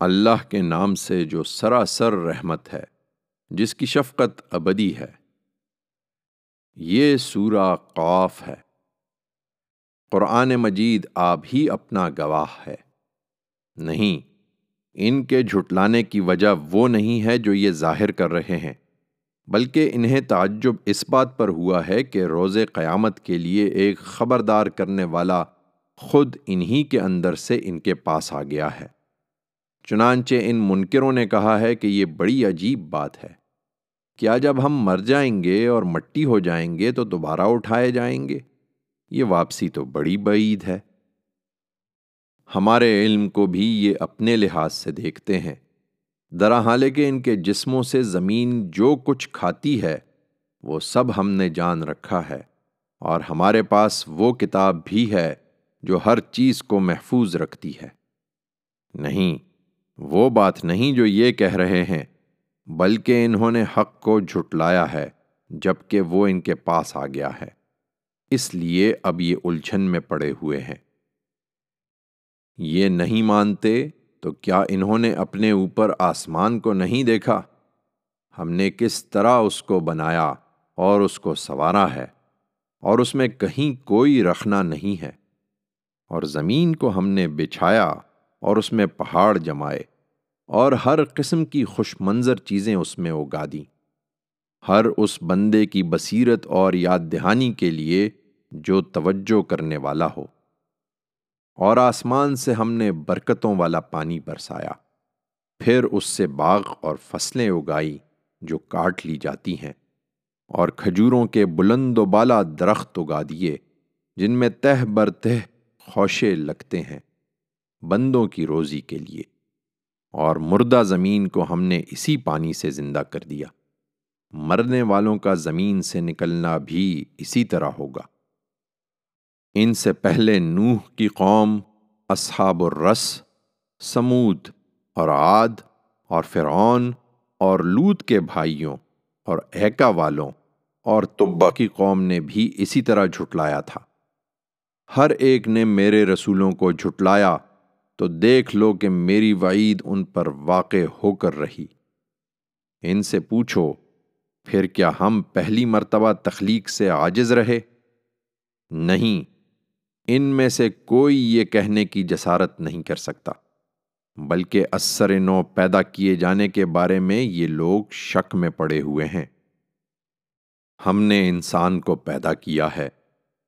اللہ کے نام سے جو سراسر رحمت ہے، جس کی شفقت ابدی ہے۔ یہ سورہ قاف ہے۔ قرآن مجید آپ ہی اپنا گواہ ہے۔ نہیں، ان کے جھٹلانے کی وجہ وہ نہیں ہے جو یہ ظاہر کر رہے ہیں، بلکہ انہیں تعجب اس بات پر ہوا ہے کہ روز قیامت کے لیے ایک خبردار کرنے والا خود انہی کے اندر سے ان کے پاس آ گیا ہے۔ چنانچہ ان منکروں نے کہا ہے کہ یہ بڑی عجیب بات ہے۔ کیا جب ہم مر جائیں گے اور مٹی ہو جائیں گے تو دوبارہ اٹھائے جائیں گے؟ یہ واپسی تو بڑی بعید ہے۔ ہمارے علم کو بھی یہ اپنے لحاظ سے دیکھتے ہیں۔ درا حال کہ ان کے جسموں سے زمین جو کچھ کھاتی ہے، وہ سب ہم نے جان رکھا ہے۔ اور ہمارے پاس وہ کتاب بھی ہے جو ہر چیز کو محفوظ رکھتی ہے۔ نہیں وہ بات نہیں جو یہ کہہ رہے ہیں، بلکہ انہوں نے حق کو جھٹلایا ہے جبکہ وہ ان کے پاس آ گیا ہے۔ اس لیے اب یہ الجھن میں پڑے ہوئے ہیں۔ یہ نہیں مانتے تو کیا انہوں نے اپنے اوپر آسمان کو نہیں دیکھا؟ ہم نے کس طرح اس کو بنایا اور اس کو سوارا ہے، اور اس میں کہیں کوئی رکھنا نہیں ہے۔ اور زمین کو ہم نے بچھایا اور اس میں پہاڑ جمائے اور ہر قسم کی خوش منظر چیزیں اس میں اگا دیں۔ ہر اس بندے کی بصیرت اور یاد دہانی کے لیے جو توجہ کرنے والا ہو۔ اور آسمان سے ہم نے برکتوں والا پانی برسایا۔ پھر اس سے باغ اور فصلیں اگائی جو کاٹ لی جاتی ہیں اور کھجوروں کے بلند و بالا درخت اگا دیے جن میں تہ بر تہ خوشے لگتے ہیں۔ بندوں کی روزی کے لیے۔ اور مردہ زمین کو ہم نے اسی پانی سے زندہ کر دیا۔ مرنے والوں کا زمین سے نکلنا بھی اسی طرح ہوگا۔ ان سے پہلے نوح کی قوم، اصحاب الرس، سمود اور عاد اور فرعون اور لوت کے بھائیوں اور ایکا والوں اور طبا کی قوم نے بھی اسی طرح جھٹلایا تھا۔ ہر ایک نے میرے رسولوں کو جھٹلایا تو دیکھ لو کہ میری وعید ان پر واقع ہو کر رہی۔ ان سے پوچھو، پھر کیا ہم پہلی مرتبہ تخلیق سے عاجز رہے؟ نہیں، ان میں سے کوئی یہ کہنے کی جسارت نہیں کر سکتا، بلکہ اثر نو پیدا کیے جانے کے بارے میں یہ لوگ شک میں پڑے ہوئے ہیں۔ ہم نے انسان کو پیدا کیا ہے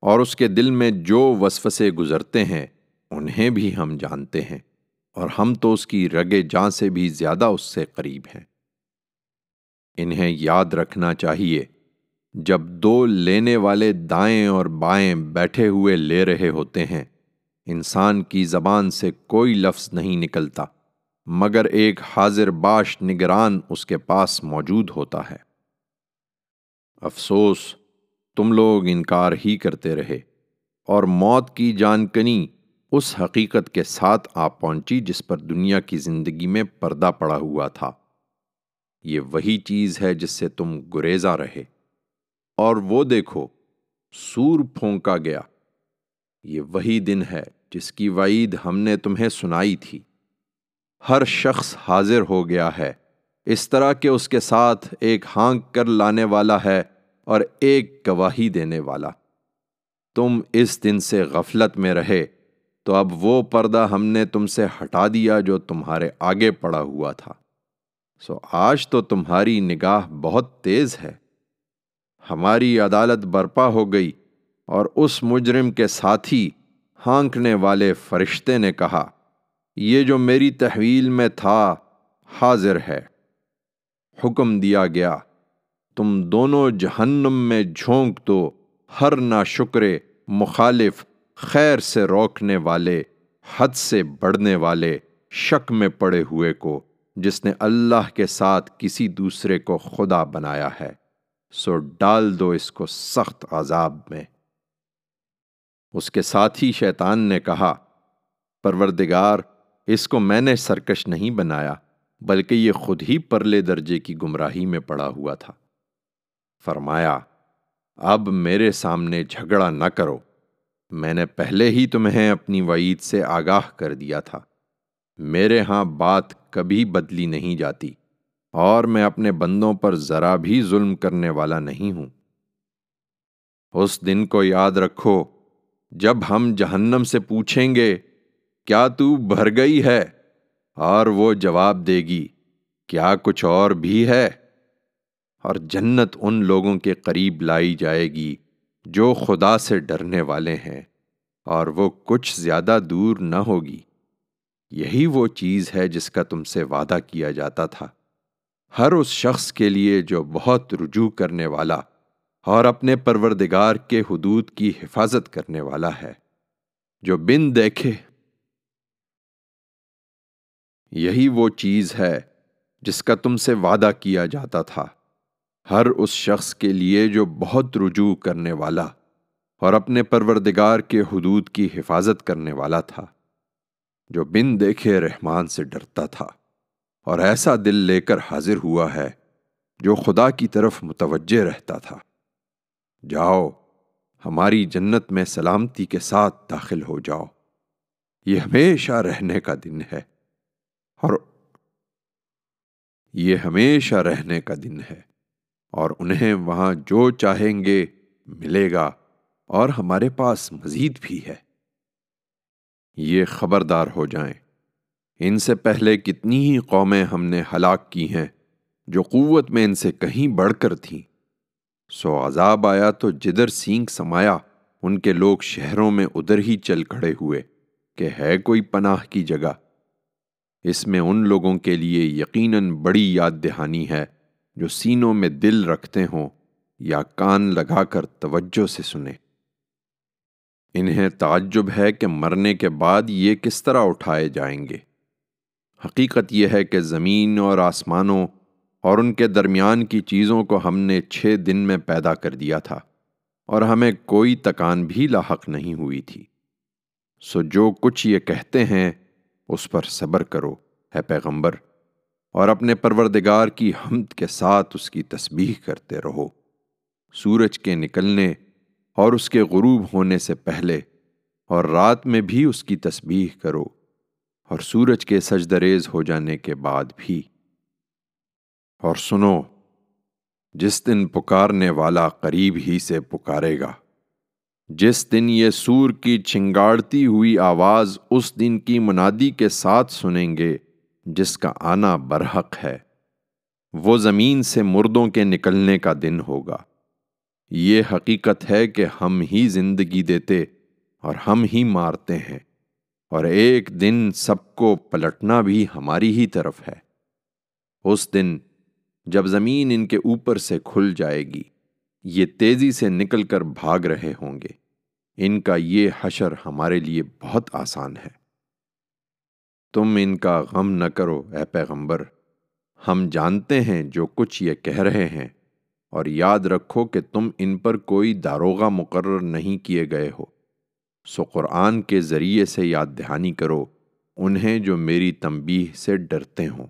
اور اس کے دل میں جو وسوسے گزرتے ہیں انہیں بھی ہم جانتے ہیں، اور ہم تو اس کی رگے جاں سے بھی زیادہ اس سے قریب ہیں۔ انہیں یاد رکھنا چاہیے، جب دو لینے والے دائیں اور بائیں بیٹھے ہوئے لے رہے ہوتے ہیں، انسان کی زبان سے کوئی لفظ نہیں نکلتا، مگر ایک حاضر باش نگران اس کے پاس موجود ہوتا ہے۔ افسوس، تم لوگ انکار ہی کرتے رہے، اور موت کی جانکنی اس حقیقت کے ساتھ آ پہنچی جس پر دنیا کی زندگی میں پردہ پڑا ہوا تھا۔ یہ وہی چیز ہے جس سے تم گریزا رہے۔ اور وہ دیکھو، سور پھونکا گیا۔ یہ وہی دن ہے جس کی وعید ہم نے تمہیں سنائی تھی۔ ہر شخص حاضر ہو گیا ہے۔ اس طرح کہ اس کے ساتھ ایک ہانک کر لانے والا ہے اور ایک گواہی دینے والا۔ تم اس دن سے غفلت میں رہے۔ تو اب وہ پردہ ہم نے تم سے ہٹا دیا جو تمہارے آگے پڑا ہوا تھا۔ سو آج تو تمہاری نگاہ بہت تیز ہے۔ ہماری عدالت برپا ہو گئی اور اس مجرم کے ساتھی ہانکنے والے فرشتے نے کہا، یہ جو میری تحویل میں تھا، حاضر ہے۔ حکم دیا گیا، تم دونوں جہنم میں جھونک دو، ہر نہ شکرے مخالف خیر سے روکنے والے، حد سے بڑھنے والے شک میں پڑے ہوئے کو، جس نے اللہ کے ساتھ کسی دوسرے کو خدا بنایا ہے، سو ڈال دو اس کو سخت عذاب میں۔ اس کے ساتھی شیطان نے کہا، پروردگار، اس کو میں نے سرکش نہیں بنایا، بلکہ یہ خود ہی پرلے درجے کی گمراہی میں پڑا ہوا تھا۔ فرمایا، اب میرے سامنے جھگڑا نہ کرو۔ میں نے پہلے ہی تمہیں اپنی وعید سے آگاہ کر دیا تھا۔ میرے ہاں بات کبھی بدلی نہیں جاتی اور میں اپنے بندوں پر ذرا بھی ظلم کرنے والا نہیں ہوں۔ اس دن کو یاد رکھو، جب ہم جہنم سے پوچھیں گے، کیا تو بھر گئی ہے؟ اور وہ جواب دے گی، کیا کچھ اور بھی ہے؟ اور جنت ان لوگوں کے قریب لائی جائے گی۔ جو خدا سے ڈرنے والے ہیں اور وہ کچھ زیادہ دور نہ ہوگی۔ یہی وہ چیز ہے جس کا تم سے وعدہ کیا جاتا تھا۔ ہر اس شخص کے لیے جو بہت رجوع کرنے والا اور اپنے پروردگار کے حدود کی حفاظت کرنے والا ہے، جو بن دیکھے۔ یہی وہ چیز ہے جس کا تم سے وعدہ کیا جاتا تھا۔ ہر اس شخص کے لیے جو بہت رجوع کرنے والا اور اپنے پروردگار کے حدود کی حفاظت کرنے والا تھا، جو بن دیکھے رحمان سے ڈرتا تھا اور ایسا دل لے کر حاضر ہوا ہے جو خدا کی طرف متوجہ رہتا تھا۔ جاؤ، ہماری جنت میں سلامتی کے ساتھ داخل ہو جاؤ۔ یہ ہمیشہ رہنے کا دن ہے اور یہ ہمیشہ رہنے کا دن ہے۔ اور انہیں وہاں جو چاہیں گے ملے گا اور ہمارے پاس مزید بھی ہے۔ یہ خبردار ہو جائیں۔ ان سے پہلے کتنی ہی قومیں ہم نے ہلاک کی ہیں جو قوت میں ان سے کہیں بڑھ کر تھیں۔ سو عذاب آیا تو جدر سینگ سمایا، ان کے لوگ شہروں میں ادھر ہی چل کھڑے ہوئے کہ ہے کوئی پناہ کی جگہ۔ اس میں ان لوگوں کے لیے یقیناً بڑی یاد دہانی ہے جو سینوں میں دل رکھتے ہوں یا کان لگا کر توجہ سے سنیں۔ انہیں تعجب ہے کہ مرنے کے بعد یہ کس طرح اٹھائے جائیں گے۔ حقیقت یہ ہے کہ زمین اور آسمانوں اور ان کے درمیان کی چیزوں کو ہم نے چھ دن میں پیدا کر دیا تھا اور ہمیں کوئی تکان بھی لاحق نہیں ہوئی تھی۔ سو جو کچھ یہ کہتے ہیں اس پر صبر کرو ہے پیغمبر۔ اور اپنے پروردگار کی حمد کے ساتھ اس کی تسبیح کرتے رہو۔ سورج کے نکلنے اور اس کے غروب ہونے سے پہلے اور رات میں بھی اس کی تسبیح کرو اور سورج کے سجدریز ہو جانے کے بعد بھی۔ اور سنو، جس دن پکارنے والا قریب ہی سے پکارے گا، جس دن یہ سور کی چنگاڑتی ہوئی آواز اس دن کی منادی کے ساتھ سنیں گے جس کا آنا برحق ہے، وہ زمین سے مردوں کے نکلنے کا دن ہوگا۔ یہ حقیقت ہے کہ ہم ہی زندگی دیتے اور ہم ہی مارتے ہیں، اور ایک دن سب کو پلٹنا بھی ہماری ہی طرف ہے۔ اس دن جب زمین ان کے اوپر سے کھل جائے گی، یہ تیزی سے نکل کر بھاگ رہے ہوں گے۔ ان کا یہ حشر ہمارے لیے بہت آسان ہے۔ تم ان کا غم نہ کرو، اے پیغمبر۔ ہم جانتے ہیں جو کچھ یہ کہہ رہے ہیں، اور یاد رکھو کہ تم ان پر کوئی داروغہ مقرر نہیں کیے گئے ہو۔ سو قرآن کے ذریعے سے یاد دہانی کرو، انہیں جو میری تنبیہ سے ڈرتے ہوں۔